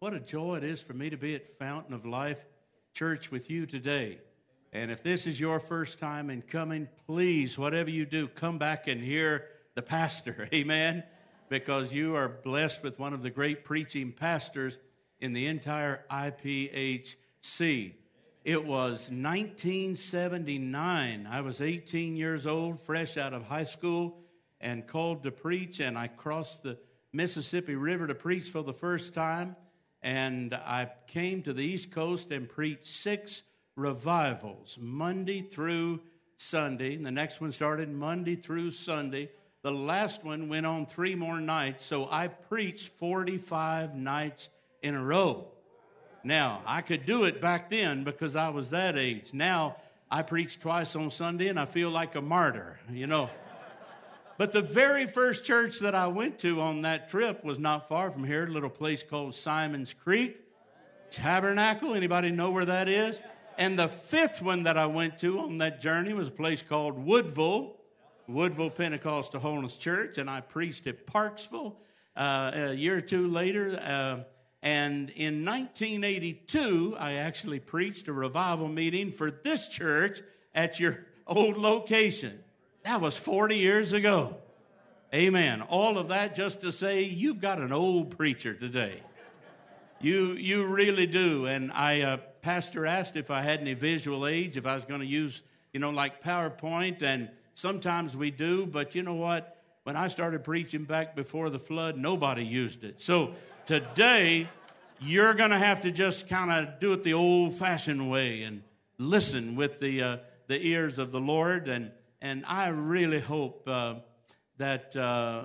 What a joy it is for me to be at Fountain of Life Church with you today. And if this is your first time in coming, please, whatever you do, come back and hear the pastor. Amen. Because you are blessed with one of the great preaching pastors in the entire IPHC. It was 1979. I was 18 years old, fresh out of high school, and called to preach. And I crossed the Mississippi River to preach for the first time and I came to the East Coast and preached six revivals, Monday through Sunday. And the next one started Monday through Sunday. The last one went on three more nights, so I preached 45 nights in a row. Now, I could do it back then because I was that age. Now, I preach twice on Sunday and I feel like a martyr, you know. But the very first church that I went to on that trip was not far from here, a little place called Simon's Creek Tabernacle. Anybody know where that is? And the fifth one that I went to on that journey was a place called Woodville, Woodville Pentecostal Holiness Church, and I preached at Parksville uh, a year or two later. Uh, and in 1982, I actually preached a revival meeting for this church at your old location. That was 40 years ago. Amen. All of that just to say you've got an old preacher today. You, you really do. And I, uh, Pastor asked if I had any visual aids, if I was going to use, you know, like PowerPoint. And sometimes we do, but you know what? When I started preaching back before the flood, nobody used it. So today, you're going to have to just kind of do it the old fashioned way and listen with the, uh, the ears of the Lord. And and I really hope uh, that, uh,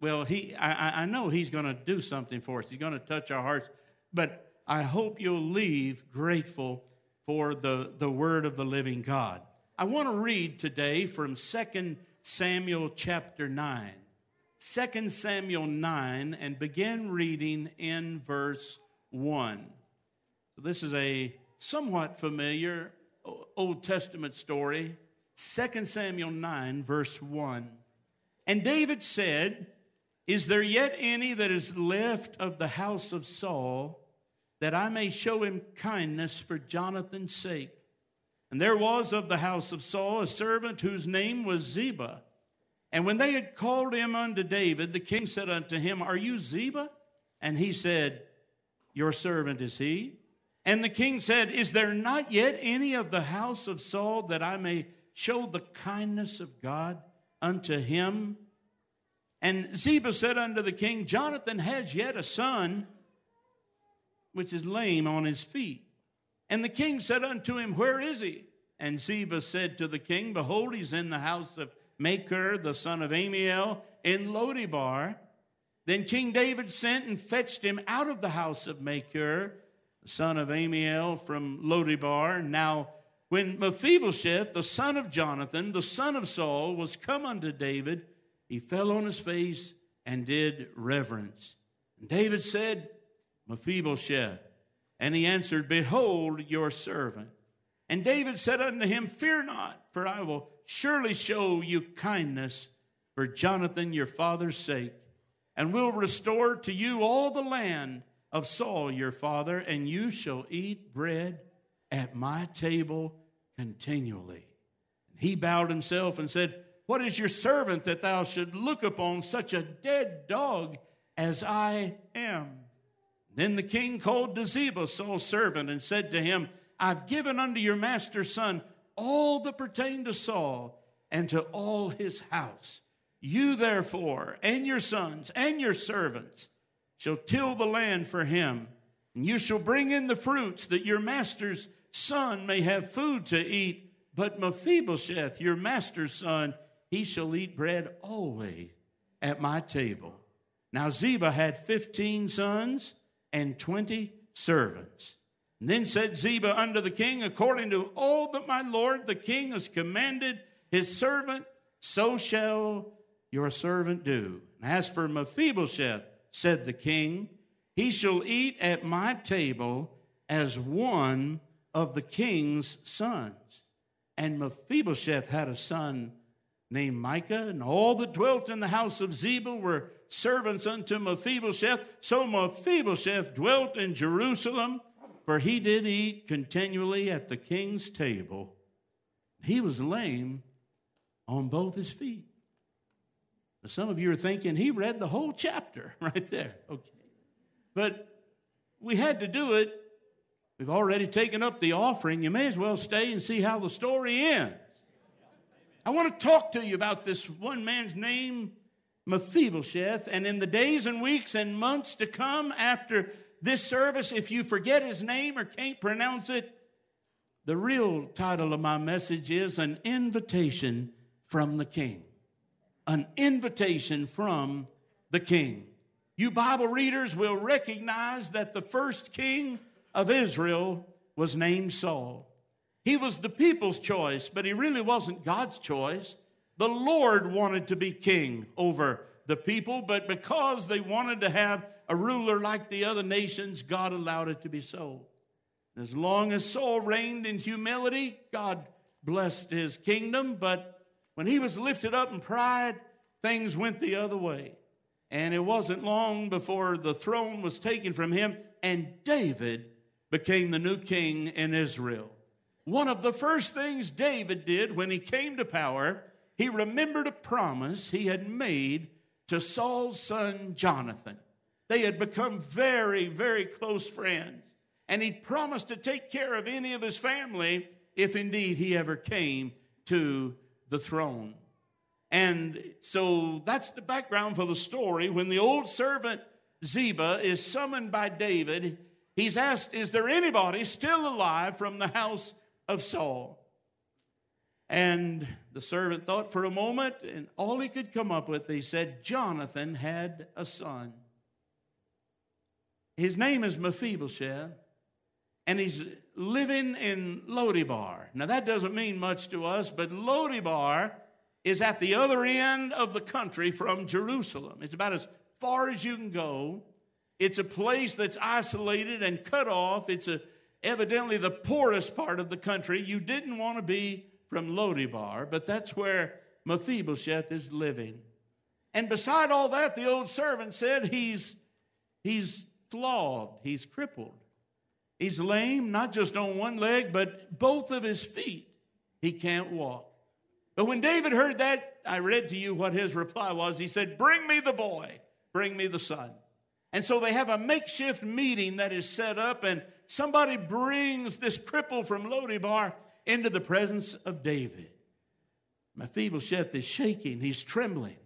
well, he, I, I know he's going to do something for us. He's going to touch our hearts, but I hope you'll leave grateful for the, the word of the living God. I want to read today from 2 Samuel chapter 9. 2 Samuel 9 and begin reading in verse 1. So this is a somewhat familiar Old Testament story 2 Samuel 9, verse 1. And David said, Is there yet any that is left of the house of Saul, that I may show him kindness for Jonathan's sake? And there was of the house of Saul a servant whose name was Ziba. And when they had called him unto David, the king said unto him, Are you Ziba? And he said, Your servant is he. And the king said, Is there not yet any of the house of Saul that I may show the kindness of God unto him? And Ziba said unto the king, Jonathan has yet a son, which is lame on his feet. And the king said unto him, Where is he? And Ziba said to the king, Behold, he's in the house of Machir, the son of Ammiel, in Lodebar. Then King David sent and fetched him out of the house of Machir, the son of Ammiel, from Lodebar, Now when Mephibosheth, the son of Jonathan, the son of Saul, was come unto David, he fell on his face and did reverence. And David said, Mephibosheth. And he answered, Behold your servant. And David said unto him, Fear not, for I will surely show you kindness for Jonathan your father's sake, and will restore to you all the land of Saul your father, and you shall eat bread at my table continually. He bowed himself and said, What is your servant that thou should look upon such a dead dog as I am? Then the king called to Ziba, Saul's servant, and said to him, I've given unto your master's son all that pertain to Saul and to all his house. You therefore and your sons and your servants shall till the land for him, and you shall bring in the fruits that your master's son may have food to eat, but Mephibosheth, your master's son, he shall eat bread always at my table. Now Ziba had 15 sons and 20 servants. And then said Ziba unto the king, According to all that my lord the king has commanded his servant, so shall your servant do. And As for Mephibosheth, said the king, he shall eat at my table as one of the king's sons. And Mephibosheth had a son named Micah, and all that dwelt in the house of Ziba were servants unto Mephibosheth. So Mephibosheth dwelt in Jerusalem, for he did eat continually at the king's table. He was lame on both his feet. Now, some of you are thinking he read the whole chapter right there. Okay. But we had to do it. We've already taken up the offering. You may as well stay and see how the story ends. I want to talk to you about this one man's name, Mephibosheth, and in the days and weeks and months to come after this service, if you forget his name or can't pronounce it, the real title of my message is An Invitation from the King. An invitation from the King. You Bible readers will recognize that the first king of Israel was named Saul. He was the people's choice, but he really wasn't God's choice. The Lord wanted to be king over the people, but because they wanted to have a ruler like the other nations, God allowed it to be so. As long as Saul reigned in humility, God blessed his kingdom, but when he was lifted up in pride, things went the other way. And it wasn't long before the throne was taken from him, and David became the new king in Israel. One of the first things David did when he came to power, he remembered a promise he had made to Saul's son Jonathan. They had become very, very close friends, and he promised to take care of any of his family if indeed he ever came to the throne. And so that's the background for the story. When the old servant Ziba is summoned by David, he's asked, Is there anybody still alive from the house of Saul? And the servant thought for a moment, and all he could come up with, he said, Jonathan had a son. His name is Mephibosheth, and he's living in Lodebar. Now, that doesn't mean much to us, but Lodebar is at the other end of the country from Jerusalem. It's about as far as you can go. It's a place that's isolated and cut off. It's a, evidently the poorest part of the country. You didn't want to be from Lodebar, but that's where Mephibosheth is living. And beside all that, the old servant said he's, he's flawed, he's crippled. He's lame, not just on one leg, but both of his feet. He can't walk. But when David heard that, I read to you what his reply was. He said, Bring me the boy, bring me the son. And so they have a makeshift meeting that is set up, and somebody brings this cripple from Lodebar into the presence of David. Mephibosheth is shaking, he's trembling.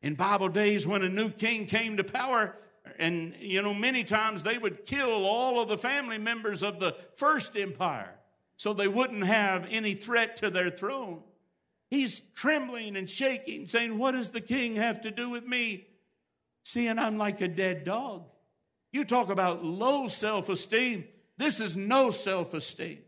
In Bible days, when a new king came to power, and you know, many times they would kill all of the family members of the first empire so they wouldn't have any threat to their throne. He's trembling and shaking, saying, What does the king have to do with me? Seeing I'm like a dead dog. You talk about low self esteem. This is no self esteem.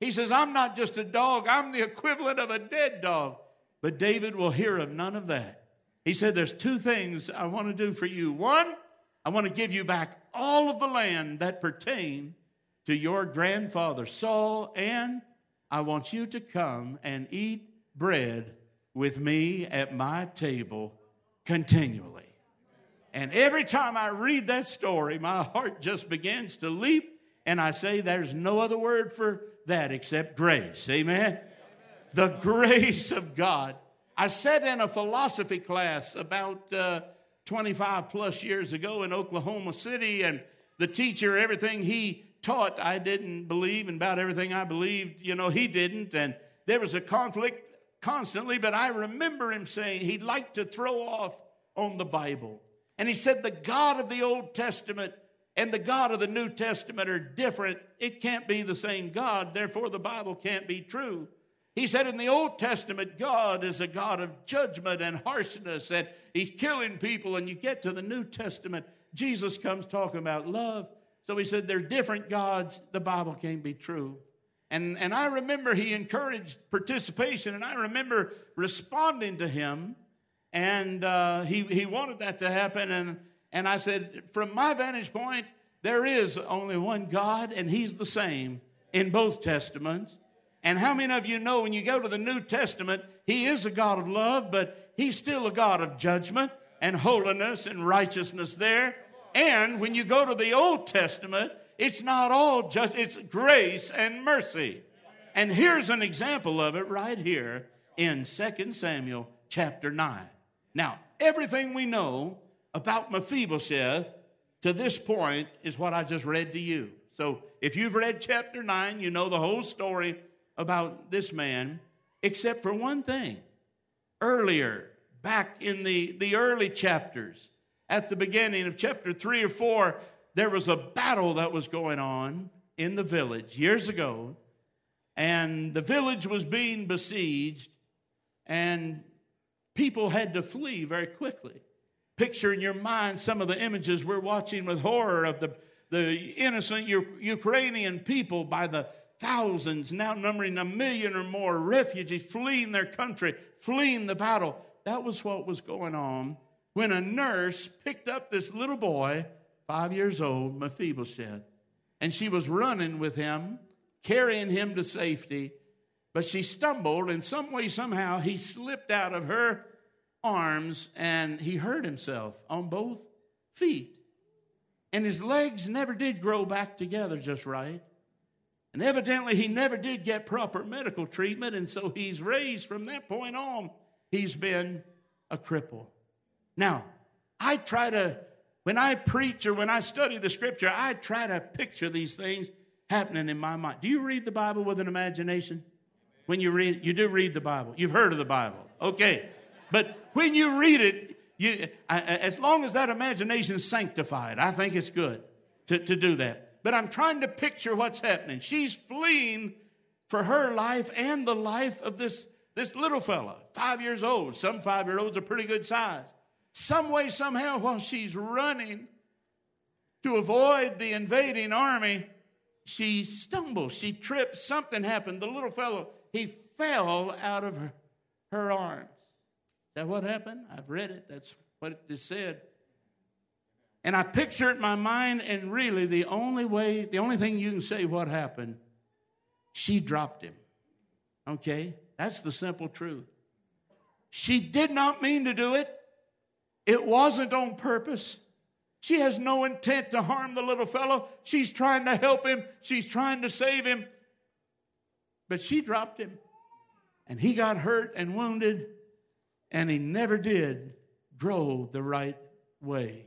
He says, I'm not just a dog, I'm the equivalent of a dead dog. But David will hear of none of that. He said, There's two things I want to do for you. One, I want to give you back all of the land that pertained to your grandfather Saul, and I want you to come and eat bread with me at my table continually. And every time I read that story, my heart just begins to leap, and I say, There's no other word for that except grace. Amen? The grace of God. I sat in a philosophy class about uh, 25 plus years ago in Oklahoma City, and the teacher, everything he taught, I didn't believe, and about everything I believed, you know, he didn't. And there was a conflict constantly, but I remember him saying he'd like to throw off on the Bible. And he said, The God of the Old Testament and the God of the New Testament are different. It can't be the same God, therefore, the Bible can't be true. He said in the Old Testament, God is a God of judgment and harshness, and He's killing people. And you get to the New Testament, Jesus comes talking about love. So he said, They're different gods. The Bible can't be true. And, and I remember he encouraged participation, and I remember responding to him. And uh, he, he wanted that to happen. And, and I said, from my vantage point, there is only one God, and he's the same in both testaments. And how many of you know when you go to the New Testament, he is a God of love, but he's still a God of judgment. and holiness and righteousness there. And when you go to the Old Testament, it's not all just, it's grace and mercy. And here's an example of it right here in 2 Samuel chapter 9. Now, everything we know about Mephibosheth to this point is what I just read to you. So if you've read chapter 9, you know the whole story about this man, except for one thing. Earlier, back in the, the early chapters, at the beginning of chapter 3 or 4, there was a battle that was going on in the village years ago, and the village was being besieged, and people had to flee very quickly. Picture in your mind some of the images we're watching with horror of the, the innocent U- Ukrainian people by the thousands, now numbering a million or more refugees fleeing their country, fleeing the battle. That was what was going on when a nurse picked up this little boy, five years old, Mephibosheth, and she was running with him, carrying him to safety. But she stumbled, and some way, somehow, he slipped out of her arms and he hurt himself on both feet. And his legs never did grow back together just right. And evidently, he never did get proper medical treatment, and so he's raised from that point on, he's been a cripple. Now, I try to, when I preach or when I study the scripture, I try to picture these things happening in my mind. Do you read the Bible with an imagination? When you read, you do read the Bible. You've heard of the Bible. Okay. But when you read it, you, as long as that imagination is sanctified, I think it's good to, to do that but I'm trying to picture what's happening. She's fleeing for her life and the life of this, this little fella, five years old. Some five year olds are pretty good size. Some way, somehow, while she's running to avoid the invading army, she stumbles, she trips, something happened. The little fellow, he fell out of her, her arms. Is that what happened? I've read it. That's what it said. And I picture it in my mind, and really, the only way, the only thing you can say what happened, she dropped him. Okay? That's the simple truth. She did not mean to do it, it wasn't on purpose. She has no intent to harm the little fellow. She's trying to help him, she's trying to save him. But she dropped him. And he got hurt and wounded, and he never did grow the right way.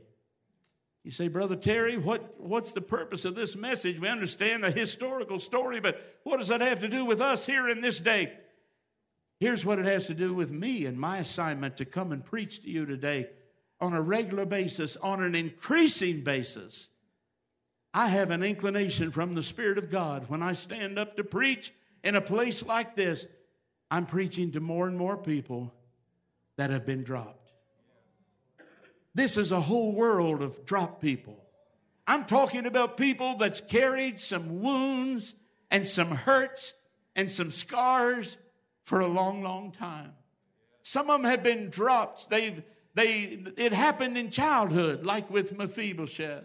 You say, Brother Terry, what, what's the purpose of this message? We understand the historical story, but what does that have to do with us here in this day? Here's what it has to do with me and my assignment to come and preach to you today on a regular basis, on an increasing basis. I have an inclination from the Spirit of God when I stand up to preach in a place like this. I'm preaching to more and more people that have been dropped. This is a whole world of dropped people. I'm talking about people that's carried some wounds and some hurts and some scars for a long, long time. Some of them have been dropped. They've, they, it happened in childhood, like with Mephibosheth.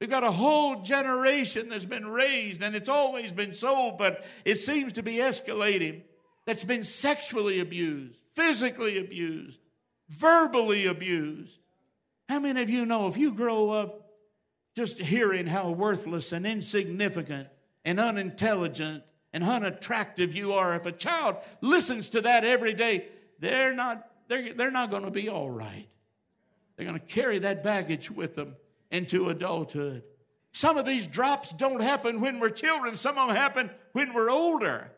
We've got a whole generation that's been raised, and it's always been so, but it seems to be escalating. That's been sexually abused, physically abused, verbally abused. How many of you know if you grow up just hearing how worthless and insignificant and unintelligent and unattractive you are, if a child listens to that every day, they're not, they're, they're not going to be all right. They're going to carry that baggage with them into adulthood. Some of these drops don't happen when we're children, some of them happen when we're older.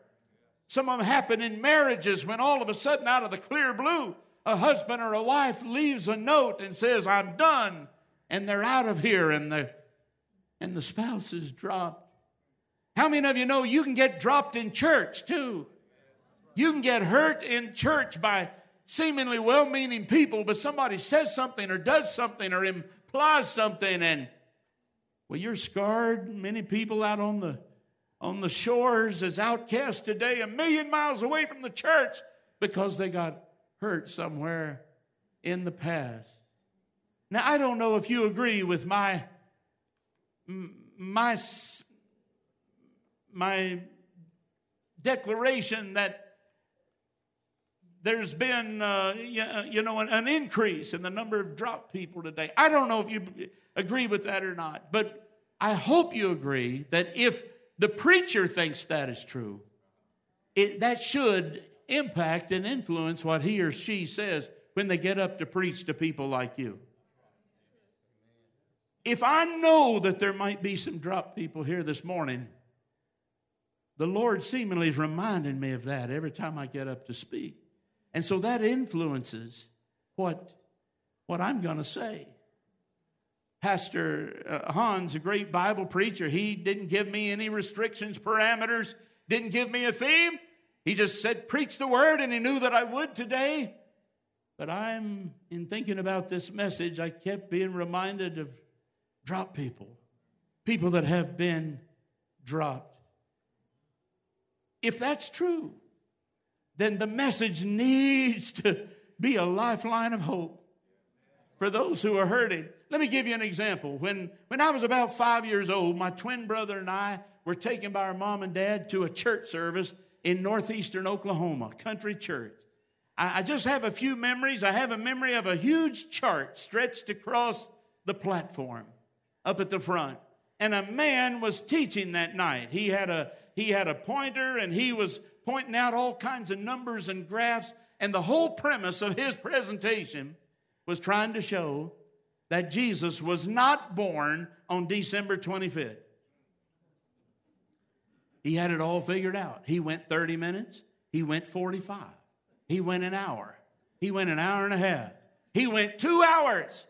Some of them happen in marriages when all of a sudden, out of the clear blue, a husband or a wife leaves a note and says, I'm done, and they're out of here, and the, and the spouse is dropped. How many of you know you can get dropped in church too? You can get hurt in church by seemingly well meaning people, but somebody says something or does something or implies something, and well, you're scarred. Many people out on the on the shores as outcasts today, a million miles away from the church, because they got hurt somewhere in the past. Now, I don't know if you agree with my, my, my declaration that there's been, uh, you know, an, an increase in the number of drop people today. I don't know if you agree with that or not, but I hope you agree that if the preacher thinks that is true, it, that should impact and influence what he or she says when they get up to preach to people like you. If I know that there might be some drop people here this morning, the Lord seemingly is reminding me of that every time I get up to speak. And so that influences what, what I'm going to say. Pastor uh, Hans, a great Bible preacher, he didn't give me any restrictions, parameters, didn't give me a theme. He just said, Preach the word, and he knew that I would today. But I'm, in thinking about this message, I kept being reminded of drop people, people that have been dropped. If that's true, then the message needs to be a lifeline of hope for those who are hurting. Let me give you an example. When, when I was about five years old, my twin brother and I were taken by our mom and dad to a church service in northeastern Oklahoma, country church. I, I just have a few memories. I have a memory of a huge chart stretched across the platform up at the front. And a man was teaching that night. He had a, he had a pointer and he was pointing out all kinds of numbers and graphs. And the whole premise of his presentation was trying to show that Jesus was not born on December 25th. He had it all figured out. He went 30 minutes, he went 45, he went an hour, he went an hour and a half, he went two hours.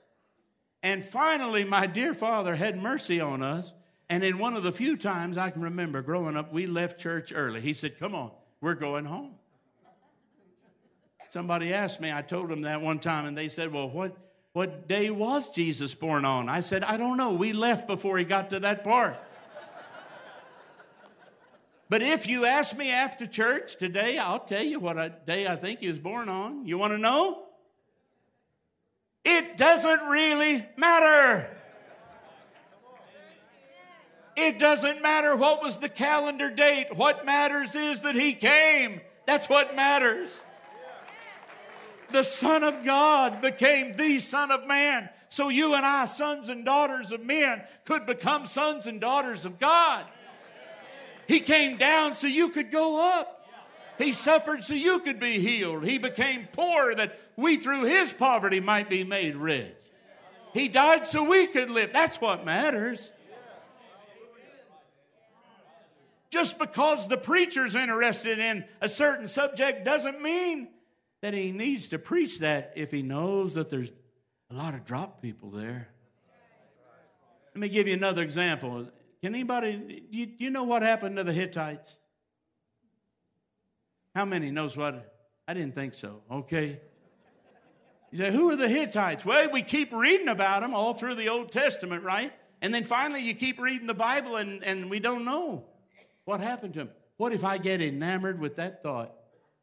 And finally, my dear father had mercy on us. And in one of the few times I can remember growing up, we left church early. He said, Come on, we're going home. Somebody asked me, I told them that one time, and they said, Well, what, what day was Jesus born on? I said, I don't know. We left before he got to that part. but if you ask me after church today, I'll tell you what day I think he was born on. You want to know? It doesn't really matter. It doesn't matter what was the calendar date. What matters is that he came. That's what matters. The Son of God became the Son of Man. So you and I, sons and daughters of men, could become sons and daughters of God. He came down so you could go up. He suffered so you could be healed. He became poor that we through his poverty might be made rich. He died so we could live. That's what matters. Just because the preacher's interested in a certain subject doesn't mean that he needs to preach that if he knows that there's a lot of drop people there. Let me give you another example. Can anybody, you, you know what happened to the Hittites? How many knows what? I didn't think so. Okay. You say, who are the Hittites? Well, we keep reading about them all through the Old Testament, right? And then finally you keep reading the Bible and, and we don't know. What happened to him? What if I get enamored with that thought?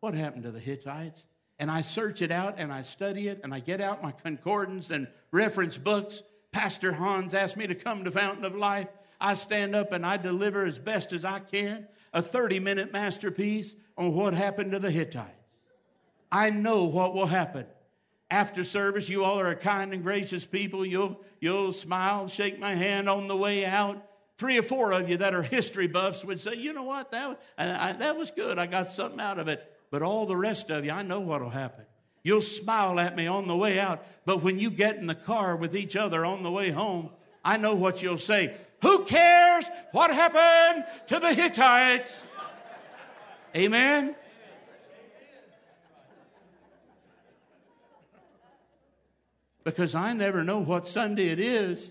What happened to the Hittites? And I search it out and I study it and I get out my concordance and reference books. Pastor Hans asked me to come to Fountain of Life. I stand up and I deliver as best as I can a 30 minute masterpiece on what happened to the Hittites. I know what will happen. After service, you all are a kind and gracious people. You'll, you'll smile, shake my hand on the way out three or four of you that are history buffs would say, you know what, that, I, that was good. I got something out of it. But all the rest of you, I know what will happen. You'll smile at me on the way out, but when you get in the car with each other on the way home, I know what you'll say. Who cares what happened to the Hittites? Amen? Because I never know what Sunday it is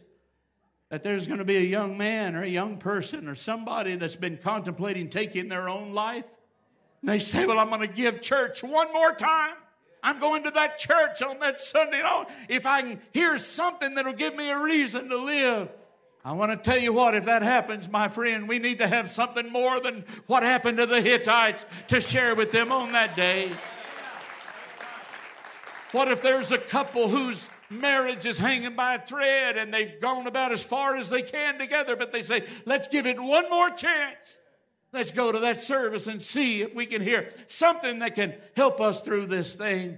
that there's going to be a young man or a young person or somebody that's been contemplating taking their own life. And they say, Well, I'm going to give church one more time. I'm going to that church on that Sunday. Oh, if I can hear something that'll give me a reason to live. I want to tell you what, if that happens, my friend, we need to have something more than what happened to the Hittites to share with them on that day. What if there's a couple whose marriage is hanging by a thread and they've gone about as far as they can together, but they say, let's give it one more chance. Let's go to that service and see if we can hear something that can help us through this thing.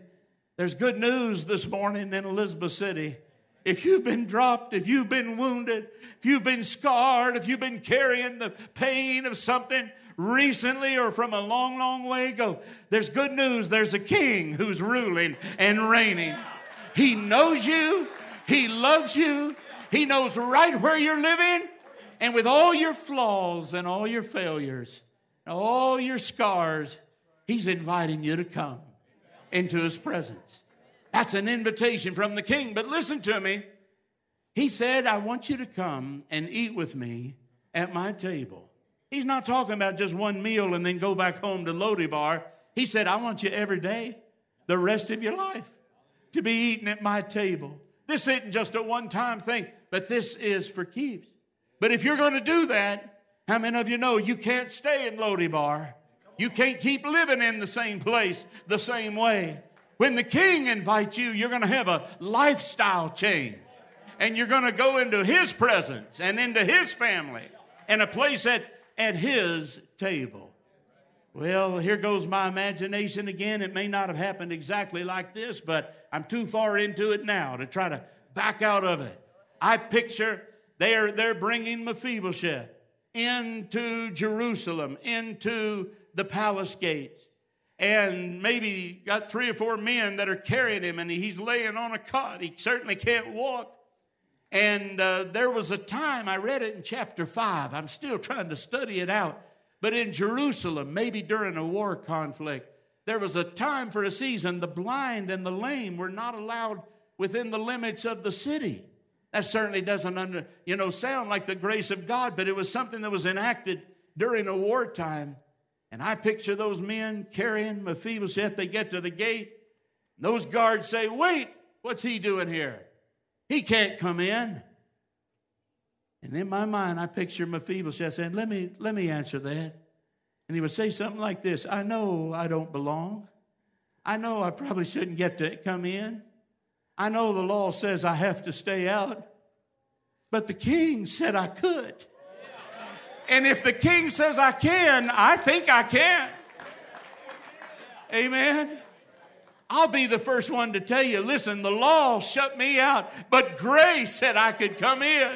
There's good news this morning in Elizabeth City. If you've been dropped, if you've been wounded, if you've been scarred, if you've been carrying the pain of something recently or from a long, long way ago, there's good news. There's a king who's ruling and reigning. He knows you, he loves you, he knows right where you're living, and with all your flaws and all your failures, all your scars, he's inviting you to come into his presence. That's an invitation from the king. But listen to me. He said, I want you to come and eat with me at my table. He's not talking about just one meal and then go back home to Lo-debar. He said, I want you every day, the rest of your life, to be eating at my table. This isn't just a one time thing, but this is for keeps. But if you're going to do that, how many of you know you can't stay in Lo-debar? You can't keep living in the same place the same way. When the king invites you, you're going to have a lifestyle change. And you're going to go into his presence and into his family and a place at, at his table. Well, here goes my imagination again. It may not have happened exactly like this, but I'm too far into it now to try to back out of it. I picture they're, they're bringing Mephibosheth into Jerusalem, into the palace gates and maybe got three or four men that are carrying him, and he's laying on a cot. He certainly can't walk. And uh, there was a time, I read it in chapter 5. I'm still trying to study it out. But in Jerusalem, maybe during a war conflict, there was a time for a season the blind and the lame were not allowed within the limits of the city. That certainly doesn't under, you know sound like the grace of God, but it was something that was enacted during a wartime. And I picture those men carrying Mephibosheth. They get to the gate. Those guards say, Wait, what's he doing here? He can't come in. And in my mind, I picture Mephibosheth saying, Let me, let me answer that. And he would say something like this I know I don't belong. I know I probably shouldn't get to come in. I know the law says I have to stay out. But the king said I could. And if the king says I can, I think I can. Amen. I'll be the first one to tell you listen, the law shut me out, but grace said I could come in.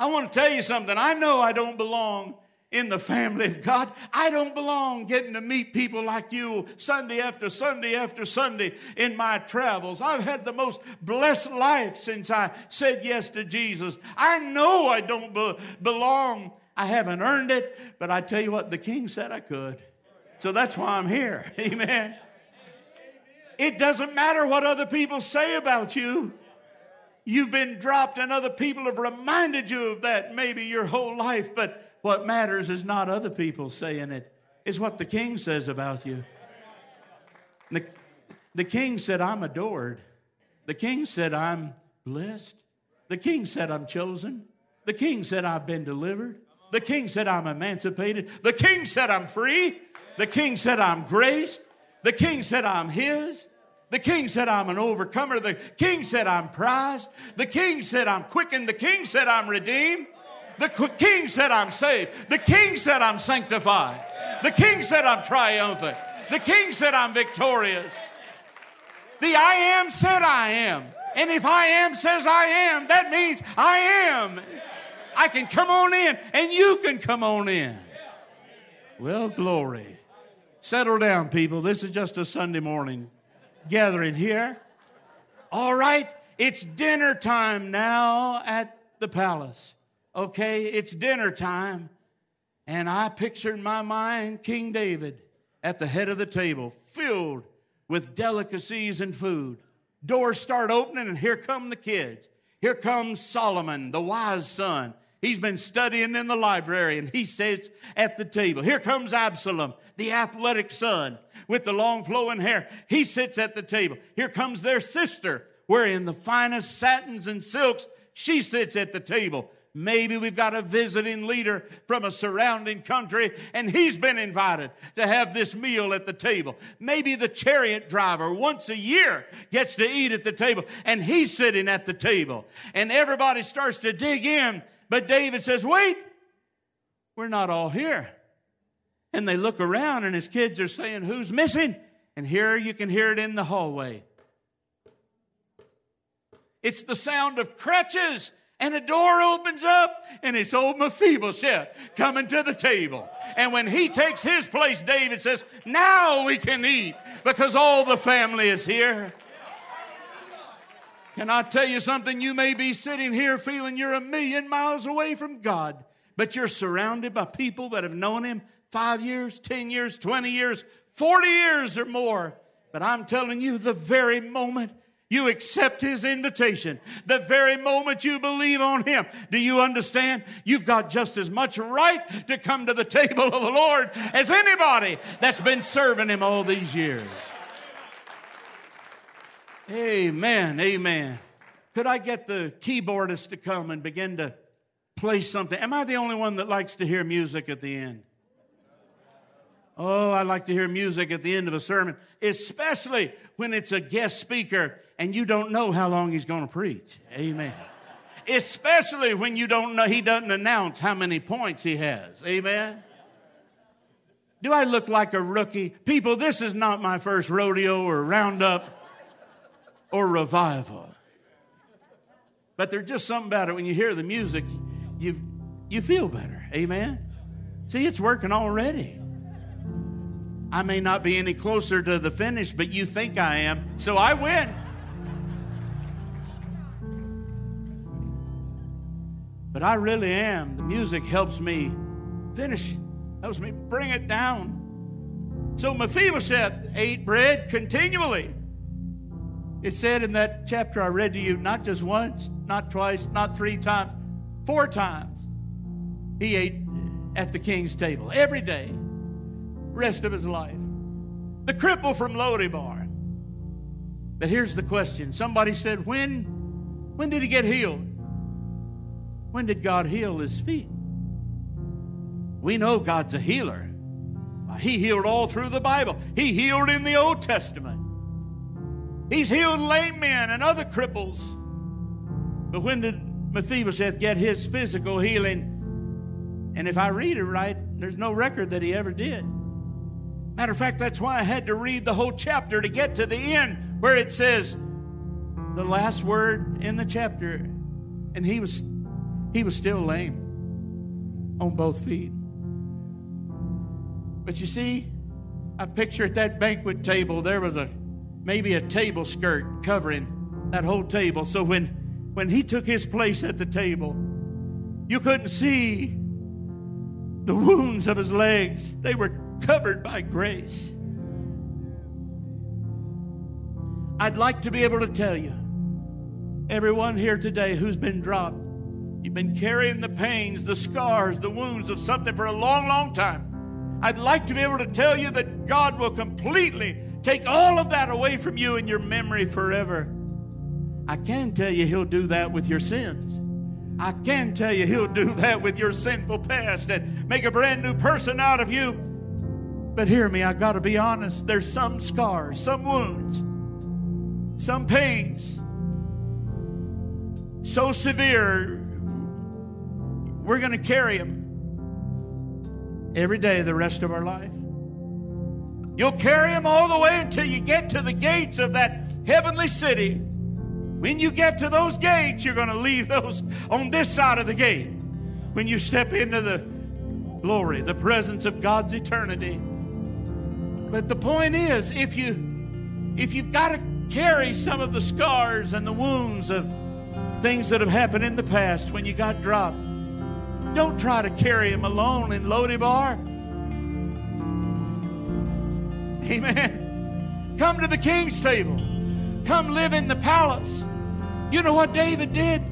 I want to tell you something. I know I don't belong in the family of God. I don't belong getting to meet people like you Sunday after Sunday after Sunday in my travels. I've had the most blessed life since I said yes to Jesus. I know I don't be- belong. I haven't earned it, but I tell you what, the king said I could. So that's why I'm here. Amen. It doesn't matter what other people say about you. You've been dropped, and other people have reminded you of that maybe your whole life, but what matters is not other people saying it, it's what the king says about you. The, the king said, I'm adored. The king said, I'm blessed. The king said, I'm chosen. The king said, I've been delivered. The king said, I'm emancipated. The king said, I'm free. The king said, I'm graced. The king said, I'm his. The king said, I'm an overcomer. The king said, I'm prized. The king said, I'm quickened. The king said, I'm redeemed. The king said, I'm saved. The king said, I'm sanctified. The king said, I'm triumphant. The king said, I'm victorious. The I am said, I am. And if I am says I am, that means I am. I can come on in and you can come on in. Well, glory. Settle down, people. This is just a Sunday morning gathering here. All right, it's dinner time now at the palace okay, it's dinner time. And I picture in my mind King David at the head of the table, filled with delicacies and food. Doors start opening, and here come the kids. Here comes Solomon, the wise son. He's been studying in the library, and he sits at the table. Here comes Absalom, the athletic son with the long flowing hair. He sits at the table. Here comes their sister, wearing the finest satins and silks. She sits at the table. Maybe we've got a visiting leader from a surrounding country and he's been invited to have this meal at the table. Maybe the chariot driver once a year gets to eat at the table and he's sitting at the table. And everybody starts to dig in, but David says, Wait, we're not all here. And they look around, and his kids are saying, Who's missing? And here you can hear it in the hallway. It's the sound of crutches, and a door opens up, and it's old Mephibosheth coming to the table. And when he takes his place, David says, Now we can eat because all the family is here. Can I tell you something? You may be sitting here feeling you're a million miles away from God, but you're surrounded by people that have known Him five years, 10 years, 20 years, 40 years or more. But I'm telling you, the very moment you accept his invitation, the very moment you believe on him, do you understand? You've got just as much right to come to the table of the Lord as anybody that's been serving him all these years. Amen. Amen. Could I get the keyboardist to come and begin to play something? Am I the only one that likes to hear music at the end? Oh, I like to hear music at the end of a sermon, especially when it's a guest speaker and you don't know how long he's going to preach. Amen. especially when you don't know, he doesn't announce how many points he has. Amen. Do I look like a rookie? People, this is not my first rodeo or roundup or revival. But there's just something about it when you hear the music, you, you feel better. Amen. See, it's working already. I may not be any closer to the finish, but you think I am, so I win. But I really am. The music helps me finish, helps me bring it down. So Mephibosheth ate bread continually. It said in that chapter I read to you, not just once, not twice, not three times, four times. He ate at the king's table every day rest of his life. The cripple from Lodebar. But here's the question. Somebody said, when, when did he get healed? When did God heal his feet? We know God's a healer. He healed all through the Bible. He healed in the Old Testament. He's healed lame men and other cripples. But when did Mephibosheth get his physical healing? And if I read it right, there's no record that he ever did. Matter of fact, that's why I had to read the whole chapter to get to the end where it says the last word in the chapter, and he was he was still lame on both feet. But you see, I picture at that banquet table there was a maybe a table skirt covering that whole table. So when when he took his place at the table, you couldn't see the wounds of his legs. They were covered by grace. I'd like to be able to tell you, everyone here today who's been dropped, you've been carrying the pains, the scars, the wounds of something for a long, long time. I'd like to be able to tell you that God will completely take all of that away from you in your memory forever. I can tell you He'll do that with your sins. I can tell you He'll do that with your sinful past and make a brand new person out of you. But hear me, I've got to be honest. There's some scars, some wounds, some pains so severe, we're going to carry them every day the rest of our life. You'll carry them all the way until you get to the gates of that heavenly city. When you get to those gates, you're going to leave those on this side of the gate. When you step into the glory, the presence of God's eternity. But the point is, if you if you've got to carry some of the scars and the wounds of things that have happened in the past when you got dropped, don't try to carry them alone in Lodebar. Amen. Come to the king's table. Come live in the palace. You know what David did?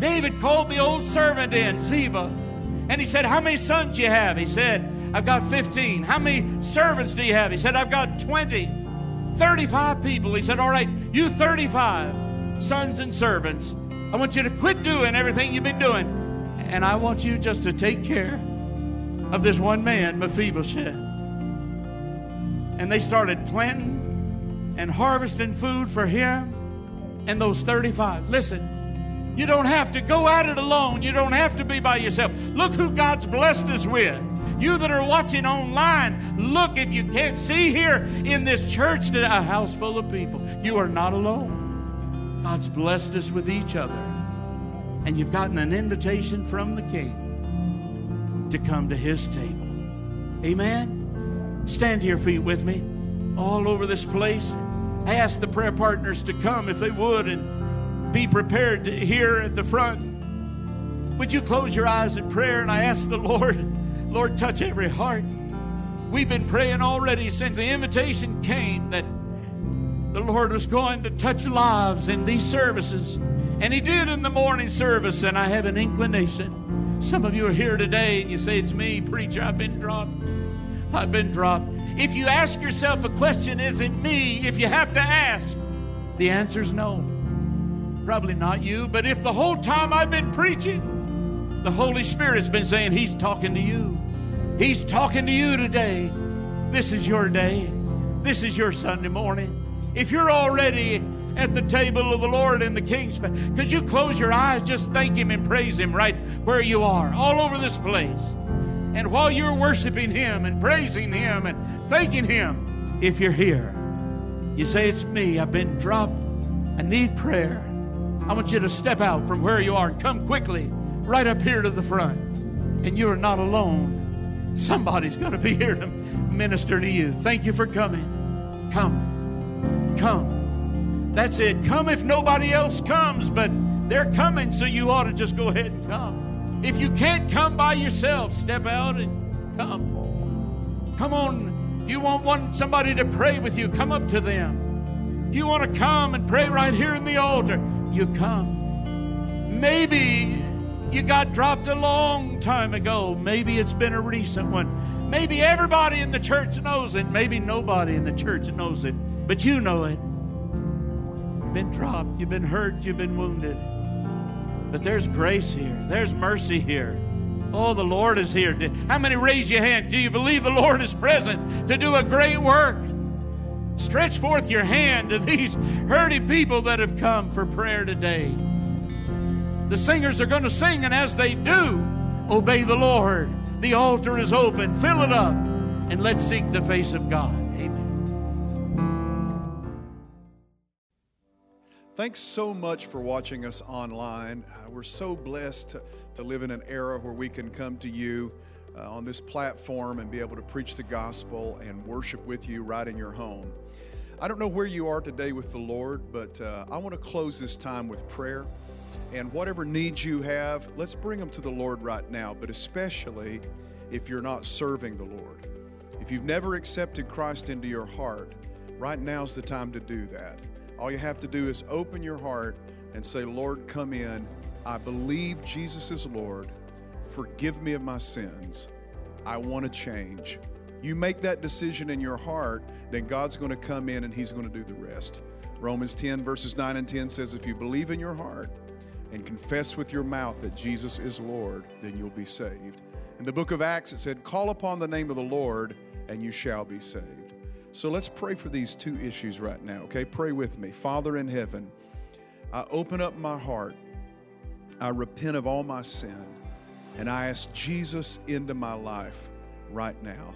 David called the old servant in, Ziba, and he said, How many sons do you have? He said, I've got 15. How many servants do you have? He said, I've got 20. 35 people. He said, All right, you 35 sons and servants. I want you to quit doing everything you've been doing. And I want you just to take care of this one man, Mephibosheth. And they started planting and harvesting food for him and those 35. Listen, You don't have to go at it alone. You don't have to be by yourself. Look who God's blessed us with. You that are watching online, look if you can't see here in this church today, a house full of people. You are not alone. God's blessed us with each other. And you've gotten an invitation from the King to come to his table. Amen. Stand to your feet with me all over this place. I ask the prayer partners to come if they would and be prepared here at the front. Would you close your eyes in prayer and I ask the Lord, Lord, touch every heart. We've been praying already since the invitation came that the Lord was going to touch lives in these services. And He did in the morning service, and I have an inclination. Some of you are here today and you say, It's me, preacher, I've been dropped. I've been dropped. If you ask yourself a question, is it me? If you have to ask, the answer is no. Probably not you, but if the whole time I've been preaching, the Holy Spirit's been saying, He's talking to you. He's talking to you today. This is your day. This is your Sunday morning. If you're already at the table of the Lord in the King's, could you close your eyes? Just thank Him and praise Him right where you are, all over this place. And while you're worshiping Him and praising Him and thanking Him, if you're here, you say, It's me, I've been dropped, I need prayer. I want you to step out from where you are and come quickly right up here to the front. And you are not alone. Somebody's going to be here to minister to you. Thank you for coming. Come. Come. That's it. Come if nobody else comes, but they're coming, so you ought to just go ahead and come. If you can't come by yourself, step out and come. Come on. If you want one, somebody to pray with you, come up to them. If you want to come and pray right here in the altar, you come. Maybe you got dropped a long time ago. Maybe it's been a recent one. Maybe everybody in the church knows it. Maybe nobody in the church knows it. But you know it. You've been dropped. You've been hurt. You've been wounded. But there's grace here, there's mercy here. Oh, the Lord is here. How many raise your hand? Do you believe the Lord is present to do a great work? Stretch forth your hand to these hurting people that have come for prayer today. The singers are going to sing, and as they do, obey the Lord. The altar is open. Fill it up, and let's seek the face of God. Amen. Thanks so much for watching us online. Uh, we're so blessed to, to, live in an era where we can come to you uh, on this platform and be able to preach the gospel and worship with you right in your home. I don't know where you are today with the Lord, but uh, I want to close this time with prayer. And whatever needs you have, let's bring them to the Lord right now, but especially if you're not serving the Lord. If you've never accepted Christ into your heart, right now's the time to do that. All you have to do is open your heart and say, Lord, come in. I believe Jesus is Lord. Forgive me of my sins. I want to change. You make that decision in your heart, then God's going to come in and He's going to do the rest. Romans 10, verses 9 and 10 says, If you believe in your heart and confess with your mouth that Jesus is Lord, then you'll be saved. In the book of Acts, it said, Call upon the name of the Lord, and you shall be saved. So let's pray for these two issues right now, okay? Pray with me. Father in heaven, I open up my heart. I repent of all my sin, and I ask Jesus into my life right now.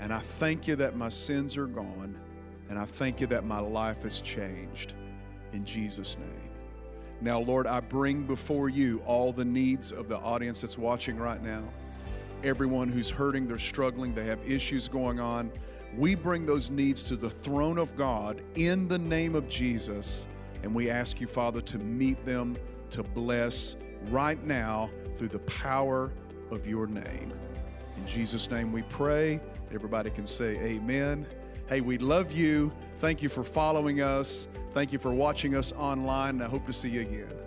And I thank you that my sins are gone, and I thank you that my life has changed. In Jesus' name. Now, Lord, I bring before you all the needs of the audience that's watching right now. Everyone who's hurting, they're struggling, they have issues going on we bring those needs to the throne of God in the name of Jesus. And we ask you, Father, to meet them, to bless right now through the power of your name. In Jesus' name we pray. Everybody can say amen. Hey, we love you. Thank you for following us. Thank you for watching us online. and I hope to see you again.